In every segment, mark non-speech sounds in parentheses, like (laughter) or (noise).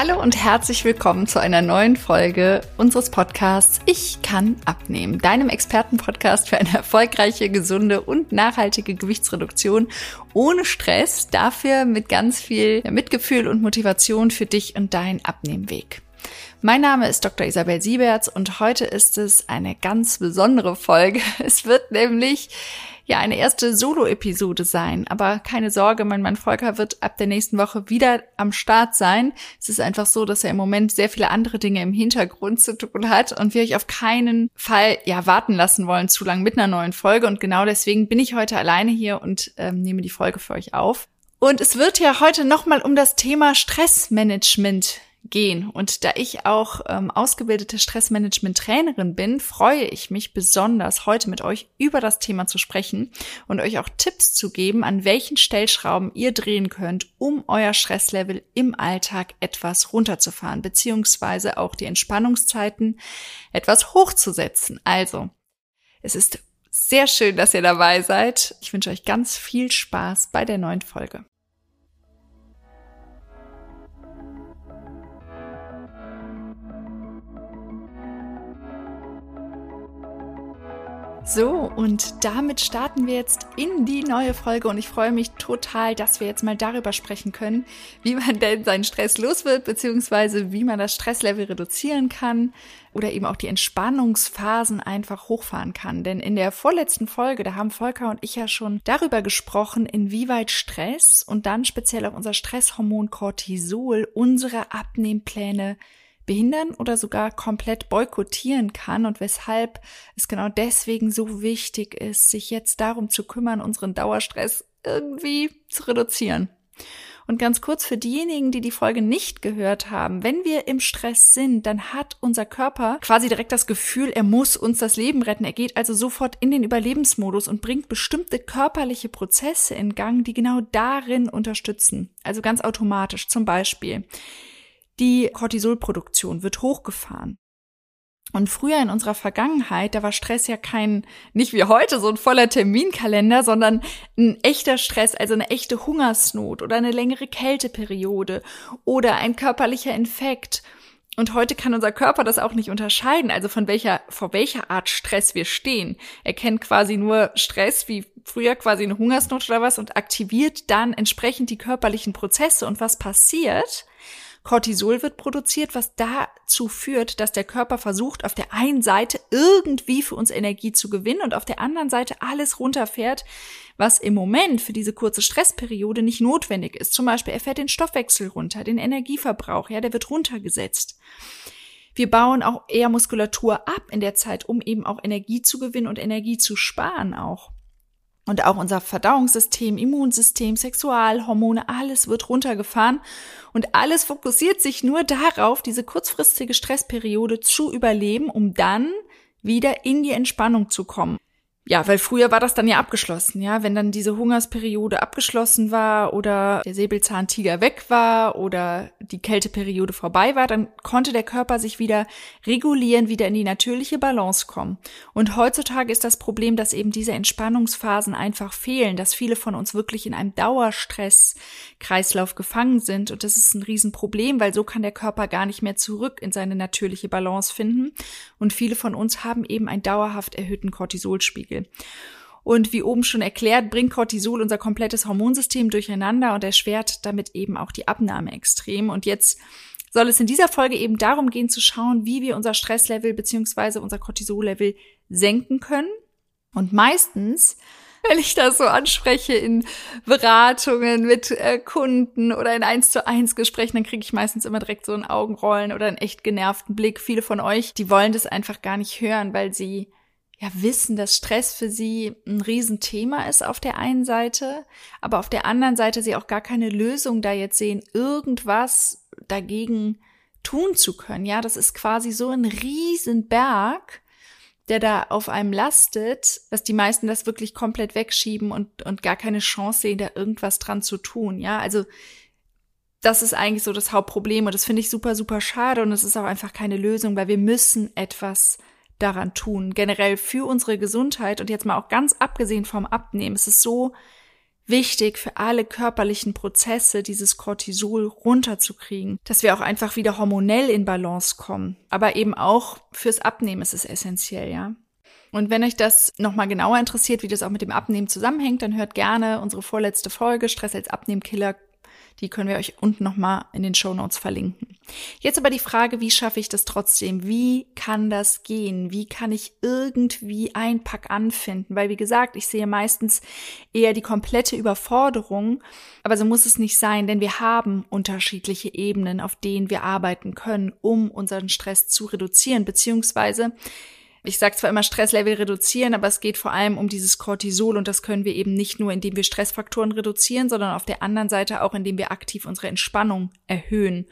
Hallo und herzlich willkommen zu einer neuen Folge unseres Podcasts Ich kann abnehmen, deinem Expertenpodcast für eine erfolgreiche, gesunde und nachhaltige Gewichtsreduktion ohne Stress, dafür mit ganz viel Mitgefühl und Motivation für dich und deinen Abnehmweg. Mein Name ist Dr. Isabel Sieberts und heute ist es eine ganz besondere Folge. (laughs) Es wird nämlich ja eine erste Solo-Episode sein. Aber keine Sorge, mein Mann Volker wird ab der nächsten Woche wieder am Start sein. Es ist einfach so, dass er im Moment sehr viele andere Dinge im Hintergrund zu tun hat und wir euch auf keinen Fall ja warten lassen wollen zu lang mit einer neuen Folge. Und genau deswegen bin ich heute alleine hier und ähm, nehme die Folge für euch auf. Und es wird ja heute nochmal um das Thema Stressmanagement gehen. Und da ich auch ähm, ausgebildete Stressmanagement-Trainerin bin, freue ich mich besonders, heute mit euch über das Thema zu sprechen und euch auch Tipps zu geben, an welchen Stellschrauben ihr drehen könnt, um euer Stresslevel im Alltag etwas runterzufahren, beziehungsweise auch die Entspannungszeiten etwas hochzusetzen. Also, es ist sehr schön, dass ihr dabei seid. Ich wünsche euch ganz viel Spaß bei der neuen Folge. So, und damit starten wir jetzt in die neue Folge und ich freue mich total, dass wir jetzt mal darüber sprechen können, wie man (laughs) denn seinen Stress los wird, beziehungsweise wie man das Stresslevel reduzieren kann oder eben auch die Entspannungsphasen einfach hochfahren kann. Denn in der vorletzten Folge, da haben Volker und ich ja schon darüber gesprochen, inwieweit Stress und dann speziell auch unser Stresshormon Cortisol unsere Abnehmpläne behindern oder sogar komplett boykottieren kann und weshalb es genau deswegen so wichtig ist, sich jetzt darum zu kümmern, unseren Dauerstress irgendwie zu reduzieren. Und ganz kurz für diejenigen, die die Folge nicht gehört haben, wenn wir im Stress sind, dann hat unser Körper quasi direkt das Gefühl, er muss uns das Leben retten. Er geht also sofort in den Überlebensmodus und bringt bestimmte körperliche Prozesse in Gang, die genau darin unterstützen. Also ganz automatisch. Zum Beispiel die Cortisolproduktion wird hochgefahren. Und früher in unserer Vergangenheit, da war Stress ja kein, nicht wie heute, so ein voller Terminkalender, sondern ein echter Stress, also eine echte Hungersnot oder eine längere Kälteperiode oder ein körperlicher Infekt. Und heute kann unser Körper das auch nicht unterscheiden, also von welcher, vor welcher Art Stress wir stehen. Er kennt quasi nur Stress, wie früher quasi eine Hungersnot oder was, und aktiviert dann entsprechend die körperlichen Prozesse. Und was passiert? Cortisol wird produziert, was dazu führt, dass der Körper versucht, auf der einen Seite irgendwie für uns Energie zu gewinnen und auf der anderen Seite alles runterfährt, was im Moment für diese kurze Stressperiode nicht notwendig ist. Zum Beispiel, er fährt den Stoffwechsel runter, den Energieverbrauch, ja, der wird runtergesetzt. Wir bauen auch eher Muskulatur ab in der Zeit, um eben auch Energie zu gewinnen und Energie zu sparen auch. Und auch unser Verdauungssystem, Immunsystem, Sexualhormone, alles wird runtergefahren. Und alles fokussiert sich nur darauf, diese kurzfristige Stressperiode zu überleben, um dann wieder in die Entspannung zu kommen ja, weil früher war das dann ja abgeschlossen, ja, wenn dann diese Hungersperiode abgeschlossen war oder der Säbelzahntiger weg war oder die Kälteperiode vorbei war, dann konnte der Körper sich wieder regulieren, wieder in die natürliche Balance kommen. Und heutzutage ist das Problem, dass eben diese Entspannungsphasen einfach fehlen, dass viele von uns wirklich in einem Dauerstresskreislauf gefangen sind und das ist ein Riesenproblem, weil so kann der Körper gar nicht mehr zurück in seine natürliche Balance finden und viele von uns haben eben einen dauerhaft erhöhten Cortisolspiegel. Beispiel. Und wie oben schon erklärt, bringt Cortisol unser komplettes Hormonsystem durcheinander und erschwert damit eben auch die Abnahme extrem. Und jetzt soll es in dieser Folge eben darum gehen zu schauen, wie wir unser Stresslevel beziehungsweise unser Cortisollevel senken können. Und meistens, (laughs) wenn ich das so anspreche in Beratungen mit äh, Kunden oder in eins zu eins Gesprächen, dann kriege ich meistens immer direkt so ein Augenrollen oder einen echt genervten Blick. Viele von euch, die wollen das einfach gar nicht hören, weil sie ja wissen, dass Stress für sie ein Riesenthema ist auf der einen Seite, aber auf der anderen Seite sie auch gar keine Lösung da jetzt sehen, irgendwas dagegen tun zu können. Ja, das ist quasi so ein Riesenberg, der da auf einem lastet, dass die meisten das wirklich komplett wegschieben und, und gar keine Chance sehen, da irgendwas dran zu tun. Ja, also das ist eigentlich so das Hauptproblem und das finde ich super, super schade und es ist auch einfach keine Lösung, weil wir müssen etwas daran tun, generell für unsere Gesundheit und jetzt mal auch ganz abgesehen vom Abnehmen. Es ist so wichtig für alle körperlichen Prozesse, dieses Cortisol runterzukriegen, dass wir auch einfach wieder hormonell in Balance kommen. Aber eben auch fürs Abnehmen ist es essentiell, ja. Und wenn euch das nochmal genauer interessiert, wie das auch mit dem Abnehmen zusammenhängt, dann hört gerne unsere vorletzte Folge Stress als Abnehmkiller die können wir euch unten nochmal in den Show Notes verlinken. Jetzt aber die Frage, wie schaffe ich das trotzdem? Wie kann das gehen? Wie kann ich irgendwie ein Pack anfinden? Weil, wie gesagt, ich sehe meistens eher die komplette Überforderung. Aber so muss es nicht sein, denn wir haben unterschiedliche Ebenen, auf denen wir arbeiten können, um unseren Stress zu reduzieren, beziehungsweise ich sage zwar immer Stresslevel reduzieren, aber es geht vor allem um dieses Cortisol und das können wir eben nicht nur, indem wir Stressfaktoren reduzieren, sondern auf der anderen Seite auch, indem wir aktiv unsere Entspannung erhöhen.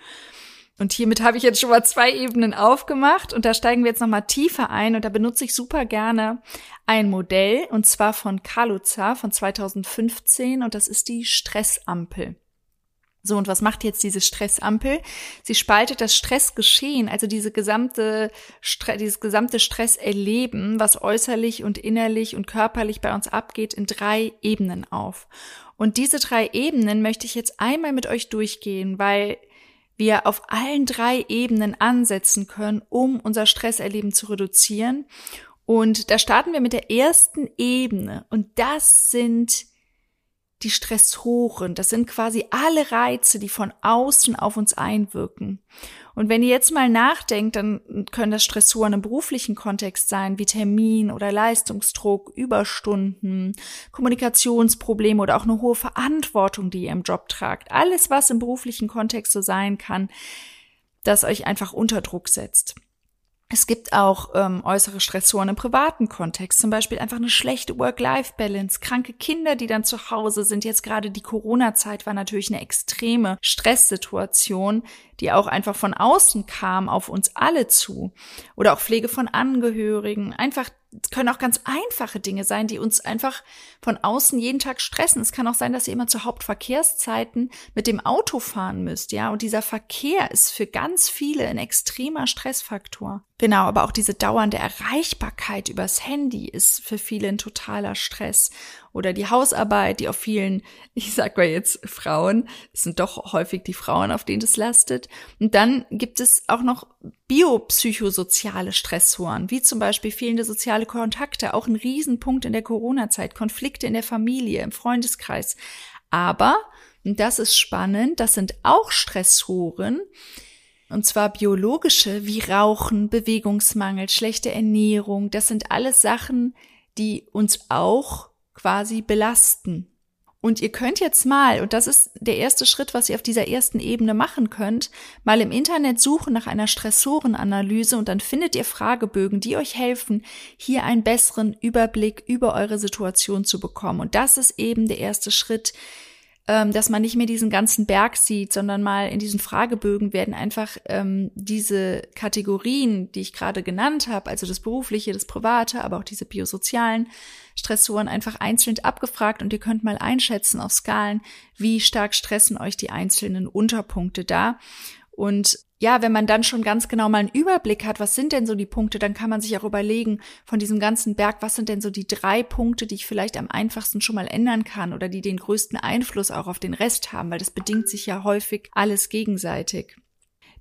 Und hiermit habe ich jetzt schon mal zwei Ebenen aufgemacht und da steigen wir jetzt nochmal tiefer ein und da benutze ich super gerne ein Modell und zwar von Kaluza von 2015 und das ist die Stressampel. So, und was macht jetzt diese Stressampel? Sie spaltet das Stressgeschehen, also diese gesamte, dieses gesamte Stresserleben, was äußerlich und innerlich und körperlich bei uns abgeht, in drei Ebenen auf. Und diese drei Ebenen möchte ich jetzt einmal mit euch durchgehen, weil wir auf allen drei Ebenen ansetzen können, um unser Stresserleben zu reduzieren. Und da starten wir mit der ersten Ebene. Und das sind die Stressoren. Das sind quasi alle Reize, die von außen auf uns einwirken. Und wenn ihr jetzt mal nachdenkt, dann können das Stressoren im beruflichen Kontext sein, wie Termin oder Leistungsdruck, Überstunden, Kommunikationsprobleme oder auch eine hohe Verantwortung, die ihr im Job tragt. Alles, was im beruflichen Kontext so sein kann, das euch einfach unter Druck setzt. Es gibt auch ähm, äußere Stressoren im privaten Kontext, zum Beispiel einfach eine schlechte Work-Life-Balance, kranke Kinder, die dann zu Hause sind. Jetzt gerade die Corona-Zeit war natürlich eine extreme Stresssituation, die auch einfach von außen kam auf uns alle zu. Oder auch Pflege von Angehörigen, einfach können auch ganz einfache Dinge sein, die uns einfach von außen jeden Tag stressen. Es kann auch sein, dass ihr immer zu Hauptverkehrszeiten mit dem Auto fahren müsst, ja. Und dieser Verkehr ist für ganz viele ein extremer Stressfaktor. Genau, aber auch diese dauernde Erreichbarkeit übers Handy ist für viele ein totaler Stress. Oder die Hausarbeit, die auf vielen, (laughs) ich sag mal jetzt Frauen, es sind doch häufig die Frauen, auf denen es lastet. Und dann gibt es auch noch biopsychosoziale Stressoren, wie zum Beispiel fehlende soziale Kontakte, auch ein Riesenpunkt in der Corona-Zeit, Konflikte in der Familie, im Freundeskreis. Aber, und das ist spannend, das sind auch Stressoren, und zwar biologische wie Rauchen, Bewegungsmangel, schlechte Ernährung. Das sind alles Sachen, die uns auch quasi belasten. Und ihr könnt jetzt mal, und das ist der erste Schritt, was ihr auf dieser ersten Ebene machen könnt, mal im Internet suchen nach einer Stressorenanalyse und dann findet ihr Fragebögen, die euch helfen, hier einen besseren Überblick über eure Situation zu bekommen. Und das ist eben der erste Schritt, ähm, dass man nicht mehr diesen ganzen Berg sieht, sondern mal in diesen Fragebögen werden einfach ähm, diese Kategorien, die ich gerade genannt habe, also das berufliche, das private, aber auch diese biosozialen Stressoren einfach einzeln abgefragt und ihr könnt mal einschätzen auf Skalen, wie stark stressen euch die einzelnen Unterpunkte da. Und ja, wenn man dann schon ganz genau mal einen Überblick hat, was sind denn so die Punkte, dann kann man sich auch überlegen von diesem ganzen Berg, was sind denn so die drei Punkte, die ich vielleicht am einfachsten schon mal ändern kann oder die den größten Einfluss auch auf den Rest haben, weil das bedingt sich ja häufig alles gegenseitig.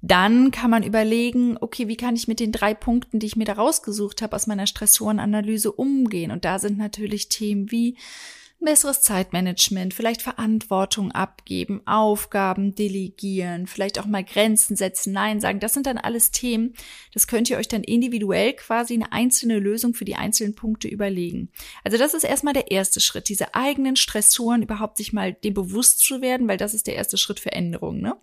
Dann kann man überlegen, okay, wie kann ich mit den drei Punkten, die ich mir da rausgesucht habe, aus meiner Stressorenanalyse umgehen? Und da sind natürlich Themen wie besseres Zeitmanagement, vielleicht Verantwortung abgeben, Aufgaben delegieren, vielleicht auch mal Grenzen setzen, Nein sagen. Das sind dann alles Themen. Das könnt ihr euch dann individuell quasi eine einzelne Lösung für die einzelnen Punkte überlegen. Also das ist erstmal der erste Schritt, diese eigenen Stressoren überhaupt sich mal dem bewusst zu werden, weil das ist der erste Schritt für Änderungen, ne?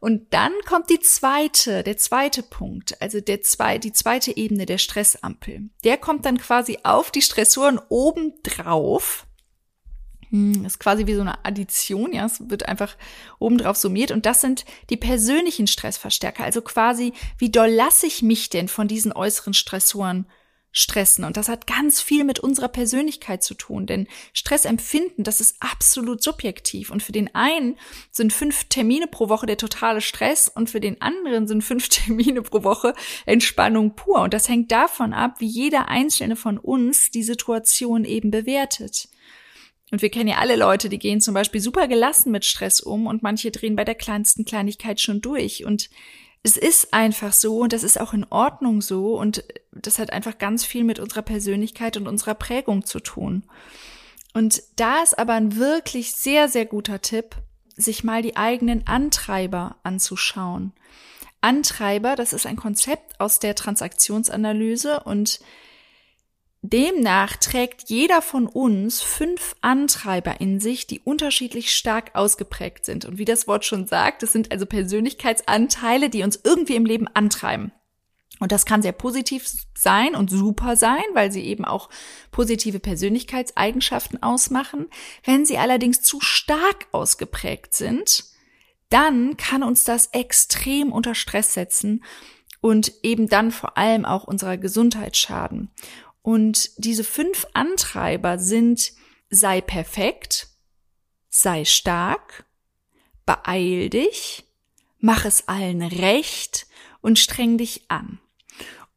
Und dann kommt die zweite, der zweite Punkt, also der zwei, die zweite Ebene der Stressampel. Der kommt dann quasi auf die Stressoren obendrauf hm, ist quasi wie so eine Addition, ja, es wird einfach obendrauf summiert und das sind die persönlichen Stressverstärker, also quasi, wie doll lasse ich mich denn von diesen äußeren Stressoren stressen. Und das hat ganz viel mit unserer Persönlichkeit zu tun, denn Stressempfinden, das ist absolut subjektiv. Und für den einen sind fünf Termine pro Woche der totale Stress und für den anderen sind fünf (laughs) Termine pro Woche Entspannung pur. Und das hängt davon ab, wie jeder einzelne von uns die Situation eben bewertet. Und wir kennen ja alle Leute, die gehen zum Beispiel super gelassen mit Stress um und manche drehen bei der kleinsten Kleinigkeit schon durch. Und es ist einfach so und das ist auch in Ordnung so und das hat einfach ganz viel mit unserer Persönlichkeit und unserer Prägung zu tun. Und da ist aber ein wirklich sehr, sehr guter Tipp, sich mal die eigenen Antreiber anzuschauen. Antreiber, das ist ein Konzept aus der Transaktionsanalyse und demnach trägt jeder von uns fünf Antreiber in sich, die unterschiedlich stark ausgeprägt sind. Und wie das Wort schon sagt, das sind also Persönlichkeitsanteile, die uns irgendwie im Leben antreiben. Und das kann sehr positiv sein und super sein, weil sie eben auch positive Persönlichkeitseigenschaften ausmachen. Wenn sie allerdings zu stark ausgeprägt sind, dann kann uns das extrem unter Stress setzen und eben dann vor allem auch unserer Gesundheit schaden. Und diese fünf Antreiber sind sei perfekt, sei stark, beeil dich, mach es allen recht und streng dich an.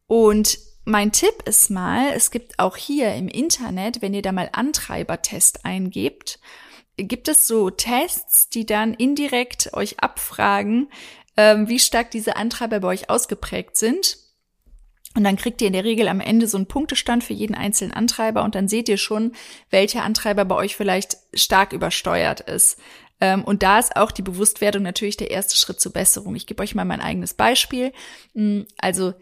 Und mein Tipp ist mal, es gibt auch hier im Internet, wenn ihr da mal Antreibertest eingebt, gibt es so Tests, die dann indirekt euch abfragen, ähm, wie stark diese Antreiber bei euch ausgeprägt sind. Und dann kriegt ihr in der Regel am Ende so einen Punktestand für jeden einzelnen Antreiber und dann seht ihr schon, welcher Antreiber bei euch vielleicht stark übersteuert ist. Ähm, und da ist auch die Bewusstwerdung natürlich der erste Schritt zur Besserung. Ich gebe euch mal mein eigenes Beispiel. Hm, also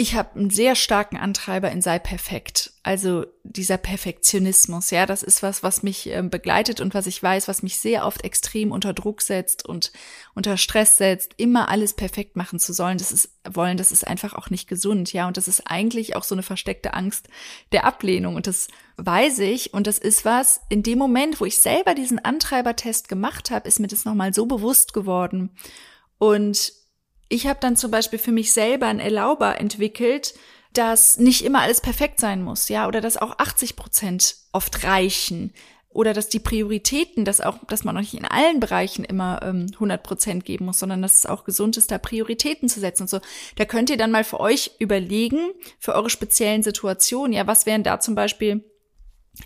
ich habe einen sehr starken Antreiber in sei perfekt. Also dieser Perfektionismus, ja, das ist was, was mich äh, begleitet und was ich weiß, was mich sehr oft extrem unter Druck setzt und unter Stress setzt, immer alles perfekt machen zu sollen. Das ist wollen, das ist einfach auch nicht gesund, ja, und das ist eigentlich auch so eine versteckte Angst der Ablehnung und das weiß ich und das ist was in dem Moment, wo ich selber diesen Antreibertest gemacht habe, ist mir das nochmal so bewusst geworden und ich habe dann zum Beispiel für mich selber ein Erlauber entwickelt, dass nicht immer alles perfekt sein muss, ja, oder dass auch 80 Prozent oft reichen oder dass die Prioritäten, dass auch, dass man auch nicht in allen Bereichen immer ähm, 100 Prozent geben muss, sondern dass es auch gesund ist, da Prioritäten zu setzen und so. Da könnt ihr dann mal für euch überlegen, für eure speziellen Situationen, ja, was wären da zum Beispiel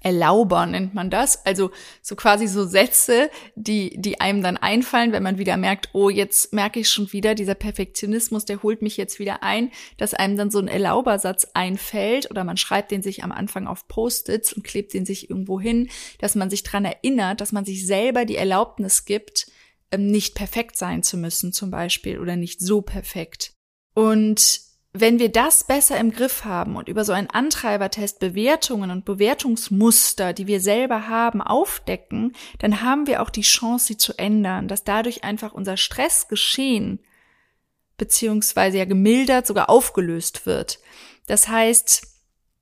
Erlauber nennt man das. Also so quasi so Sätze, die, die einem dann einfallen, wenn man wieder merkt, oh, jetzt merke ich schon wieder, dieser Perfektionismus, der holt mich jetzt wieder ein, dass einem dann so ein Erlaubersatz einfällt oder man schreibt den sich am Anfang auf Post-its und klebt den sich irgendwo hin, dass man sich dran erinnert, dass man sich selber die Erlaubnis gibt, ähm, nicht perfekt sein zu müssen zum Beispiel oder nicht so perfekt. Und wenn wir das besser im Griff haben und über so einen Antreibertest Bewertungen und Bewertungsmuster, die wir selber haben, aufdecken, dann haben wir auch die Chance, sie zu ändern, dass dadurch einfach unser Stressgeschehen beziehungsweise ja gemildert, sogar aufgelöst wird. Das heißt,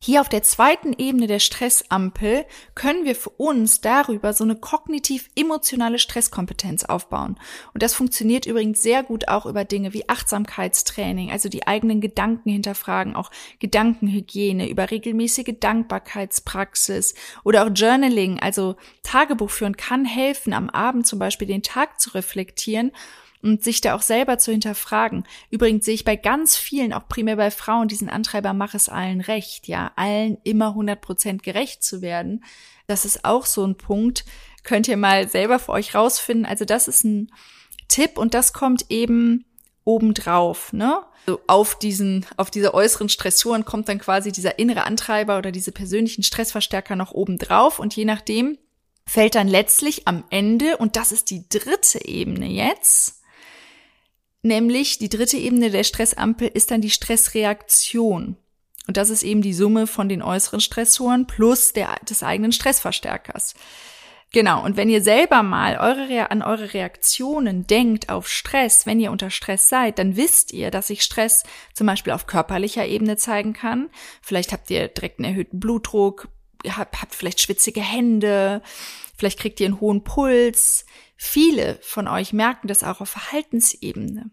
hier auf der zweiten Ebene der Stressampel können wir für uns darüber so eine kognitiv-emotionale Stresskompetenz aufbauen. Und das funktioniert übrigens sehr gut auch über Dinge wie Achtsamkeitstraining, also die eigenen Gedanken hinterfragen, auch Gedankenhygiene, über regelmäßige Dankbarkeitspraxis oder auch Journaling, also Tagebuch führen kann helfen, am Abend zum Beispiel den Tag zu reflektieren und sich da auch selber zu hinterfragen. Übrigens sehe ich bei ganz vielen, auch primär bei Frauen, diesen Antreiber, mach es allen recht, ja, allen immer 100 Prozent gerecht zu werden. Das ist auch so ein Punkt, könnt ihr mal selber für euch rausfinden. Also das ist ein Tipp und das kommt eben obendrauf, ne? So auf diesen, auf diese äußeren Stressoren kommt dann quasi dieser innere Antreiber oder diese persönlichen Stressverstärker noch obendrauf und je nachdem fällt dann letztlich am Ende, und das ist die dritte Ebene jetzt, Nämlich die dritte Ebene der Stressampel ist dann die Stressreaktion. Und das ist eben die Summe von den äußeren Stressoren plus der, des eigenen Stressverstärkers. Genau, und wenn ihr selber mal eure, an eure Reaktionen denkt auf Stress, wenn ihr unter Stress seid, dann wisst ihr, dass sich Stress zum Beispiel auf körperlicher Ebene zeigen kann. Vielleicht habt ihr direkt einen erhöhten Blutdruck, habt, habt vielleicht schwitzige Hände, vielleicht kriegt ihr einen hohen Puls, Viele von euch merken das auch auf Verhaltensebene.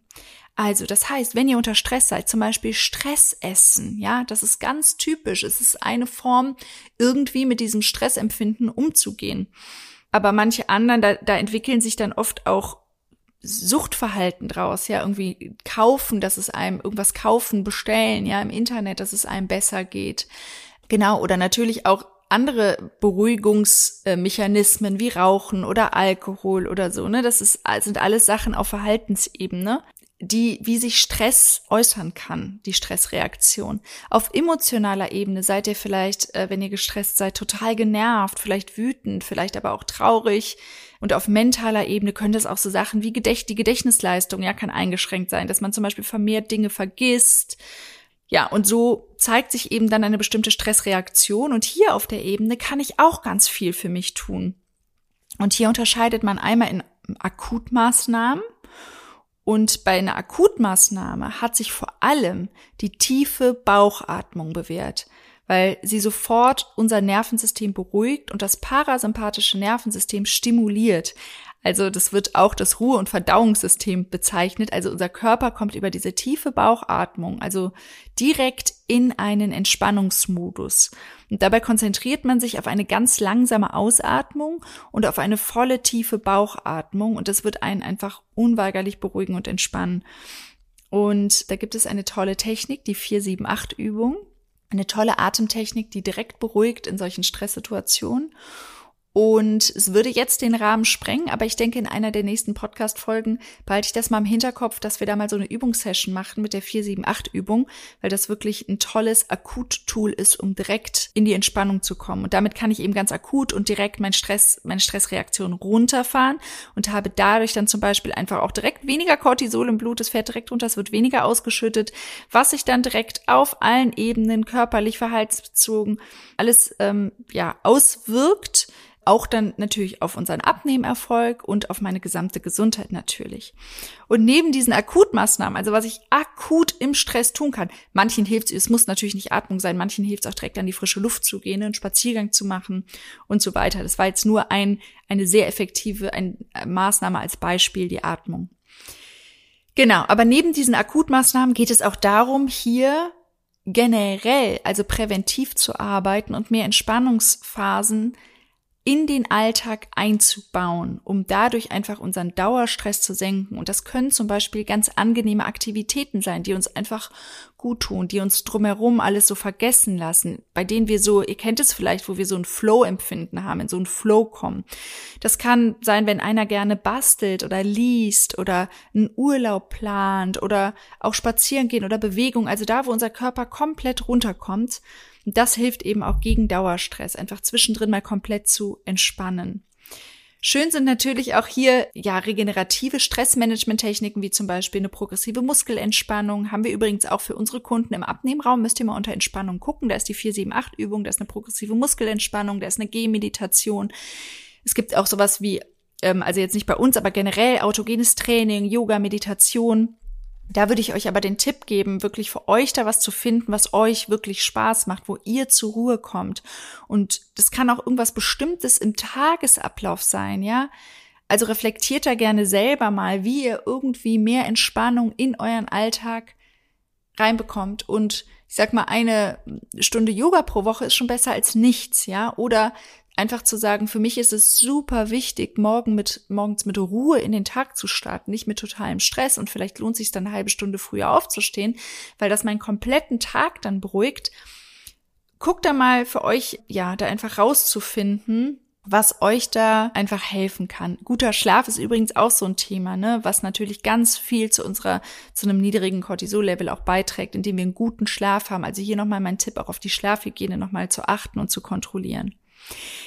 Also, das heißt, wenn ihr unter Stress seid, zum Beispiel Stress essen, ja, das ist ganz typisch. Es ist eine Form, irgendwie mit diesem Stressempfinden umzugehen. Aber manche anderen, da, da entwickeln sich dann oft auch Suchtverhalten draus, ja, irgendwie kaufen, dass es einem irgendwas kaufen, bestellen, ja, im Internet, dass es einem besser geht. Genau, oder natürlich auch andere Beruhigungsmechanismen wie Rauchen oder Alkohol oder so. Ne? Das ist, sind alles Sachen auf Verhaltensebene, die, wie sich Stress äußern kann, die Stressreaktion. Auf emotionaler Ebene seid ihr vielleicht, äh, wenn ihr gestresst seid, total genervt, vielleicht wütend, vielleicht aber auch traurig. Und auf mentaler Ebene können das auch so Sachen wie Gedächt die Gedächtnisleistung, ja, kann eingeschränkt sein, dass man zum Beispiel vermehrt Dinge vergisst. Ja, und so zeigt sich eben dann eine bestimmte Stressreaktion. Und hier auf der Ebene kann ich auch ganz viel für mich tun. Und hier unterscheidet man einmal in Akutmaßnahmen, und bei einer Akutmaßnahme hat sich vor allem die tiefe Bauchatmung bewährt, weil sie sofort unser Nervensystem beruhigt und das parasympathische Nervensystem stimuliert. Also das wird auch das Ruhe- und Verdauungssystem bezeichnet. Also unser Körper kommt über diese tiefe Bauchatmung, also direkt in einen Entspannungsmodus. Und dabei konzentriert man sich auf eine ganz langsame Ausatmung und auf eine volle tiefe Bauchatmung. Und das wird einen einfach unweigerlich beruhigen und entspannen. Und da gibt es eine tolle Technik, die 478-Übung. Eine tolle Atemtechnik, die direkt beruhigt in solchen Stresssituationen. Und es würde jetzt den Rahmen sprengen, aber ich denke, in einer der nächsten Podcast-Folgen behalte ich das mal im Hinterkopf, dass wir da mal so eine Übungssession machen mit der 478-Übung, weil das wirklich ein tolles Akut-Tool ist, um direkt in die Entspannung zu kommen. Und damit kann ich eben ganz akut und direkt mein Stress, meine Stressreaktion runterfahren und habe dadurch dann zum Beispiel einfach auch direkt weniger Cortisol im Blut, es fährt direkt runter, es wird weniger ausgeschüttet, was sich dann direkt auf allen Ebenen, körperlich, verhaltensbezogen, alles ähm, ja auswirkt auch dann natürlich auf unseren Abnehmerfolg und auf meine gesamte Gesundheit natürlich. Und neben diesen Akutmaßnahmen, also was ich akut im Stress tun kann, manchen hilft es, es muss natürlich nicht Atmung sein, manchen hilft es auch direkt an die frische Luft zu gehen, einen Spaziergang zu machen und so weiter. Das war jetzt nur ein, eine sehr effektive ein, äh, Maßnahme als Beispiel, die Atmung. Genau, aber neben diesen Akutmaßnahmen geht es auch darum, hier generell, also präventiv zu arbeiten und mehr Entspannungsphasen in den Alltag einzubauen, um dadurch einfach unseren Dauerstress zu senken. Und das können zum Beispiel ganz angenehme Aktivitäten sein, die uns einfach gut tun, die uns drumherum alles so vergessen lassen, bei denen wir so, ihr kennt es vielleicht, wo wir so ein Flow-Empfinden haben, in so ein Flow kommen. Das kann sein, wenn einer gerne bastelt oder liest oder einen Urlaub plant oder auch spazieren gehen oder Bewegung, also da, wo unser Körper komplett runterkommt und das hilft eben auch gegen Dauerstress, einfach zwischendrin mal komplett zu entspannen. Schön sind natürlich auch hier ja regenerative Stressmanagement-Techniken wie zum Beispiel eine progressive Muskelentspannung. Haben wir übrigens auch für unsere Kunden im Abnehmraum. Müsst ihr mal unter Entspannung gucken. Da ist die 478-Übung, da ist eine progressive Muskelentspannung, da ist eine Gehmeditation. Es gibt auch sowas wie, ähm, also jetzt nicht bei uns, aber generell autogenes Training, Yoga, Meditation. Da würde ich euch aber den Tipp geben, wirklich für euch da was zu finden, was euch wirklich Spaß macht, wo ihr zur Ruhe kommt. Und das kann auch irgendwas Bestimmtes im Tagesablauf sein, ja. Also reflektiert da gerne selber mal, wie ihr irgendwie mehr Entspannung in euren Alltag reinbekommt. Und ich sag mal, eine Stunde Yoga pro Woche ist schon besser als nichts, ja. Oder einfach zu sagen, für mich ist es super wichtig, morgen mit, morgens mit Ruhe in den Tag zu starten, nicht mit totalem Stress und vielleicht lohnt sich dann eine halbe Stunde früher aufzustehen, weil das meinen kompletten Tag dann beruhigt. Guckt da mal für euch, ja, da einfach rauszufinden, was euch da einfach helfen kann. Guter Schlaf ist übrigens auch so ein Thema, ne, was natürlich ganz viel zu unserer, zu einem niedrigen Cortisol-Level auch beiträgt, indem wir einen guten Schlaf haben. Also hier nochmal mein Tipp, auch auf die Schlafhygiene nochmal zu achten und zu kontrollieren.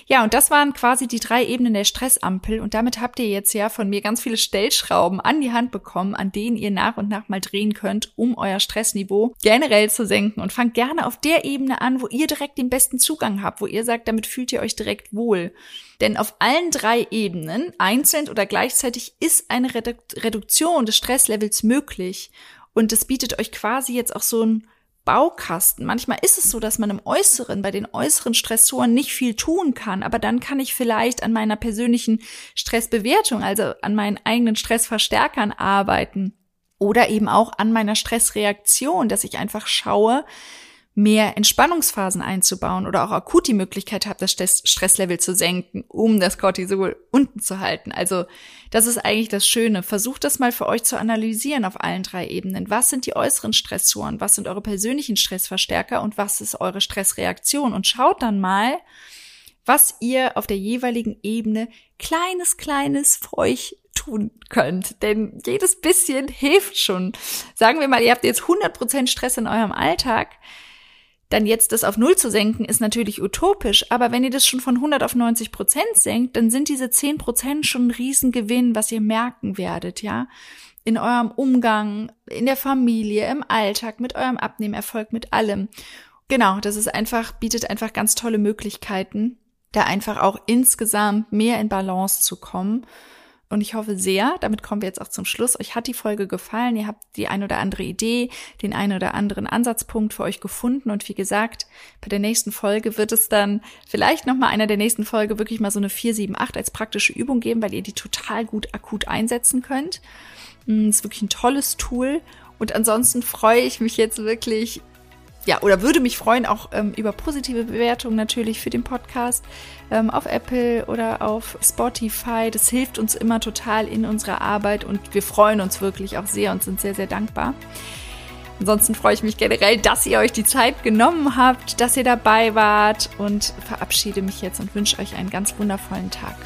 Ja, und das waren quasi die drei Ebenen der Stressampel. Und damit habt ihr jetzt ja von mir ganz viele Stellschrauben an die Hand bekommen, an denen ihr nach und nach mal drehen könnt, um euer Stressniveau generell zu senken. Und fangt gerne auf der Ebene an, wo ihr direkt den besten Zugang habt, wo ihr sagt, damit fühlt ihr euch direkt wohl. Denn auf allen drei Ebenen, einzeln oder gleichzeitig, ist eine Reduktion des Stresslevels möglich. Und das bietet euch quasi jetzt auch so ein Baukasten. Manchmal ist es so, dass man im Äußeren, bei den äußeren Stressoren nicht viel tun kann, aber dann kann ich vielleicht an meiner persönlichen Stressbewertung, also an meinen eigenen Stressverstärkern arbeiten oder eben auch an meiner Stressreaktion, dass ich einfach schaue, mehr Entspannungsphasen einzubauen oder auch akut die Möglichkeit habt, das Stresslevel zu senken, um das Cortisol unten zu halten. Also das ist eigentlich das Schöne. Versucht das mal für euch zu analysieren auf allen drei Ebenen. Was sind die äußeren Stressoren? Was sind eure persönlichen Stressverstärker? Und was ist eure Stressreaktion? Und schaut dann mal, was ihr auf der jeweiligen Ebene kleines, kleines für euch tun könnt. Denn jedes bisschen hilft schon. Sagen wir mal, ihr habt jetzt 100% Stress in eurem Alltag dann jetzt das auf Null zu senken, ist natürlich utopisch, aber wenn ihr das schon von 100 auf 90 Prozent senkt, dann sind diese 10 Prozent schon ein Riesengewinn, was ihr merken werdet, ja. In eurem Umgang, in der Familie, im Alltag, mit eurem Abnehmerfolg, mit allem. Genau, das ist einfach, bietet einfach ganz tolle Möglichkeiten, da einfach auch insgesamt mehr in Balance zu kommen und ich hoffe sehr, damit kommen wir jetzt auch zum Schluss, euch hat die Folge gefallen, ihr habt die ein oder andere Idee, den ein oder anderen Ansatzpunkt für euch gefunden. Und wie gesagt, bei der nächsten Folge wird es dann vielleicht nochmal einer der nächsten Folge wirklich mal so eine 4, 7, 8 als praktische Übung geben, weil ihr die total gut akut einsetzen könnt. Das mm, ist wirklich ein tolles Tool. Und ansonsten freue ich mich jetzt wirklich ja, oder würde mich freuen, auch ähm, über positive Bewertungen natürlich für den Podcast ähm, auf Apple oder auf Spotify. Das hilft uns immer total in unserer Arbeit und wir freuen uns wirklich auch sehr und sind sehr, sehr dankbar. Ansonsten freue ich mich generell, dass ihr euch die Zeit genommen habt, dass ihr dabei wart und verabschiede mich jetzt und wünsche euch einen ganz wundervollen Tag.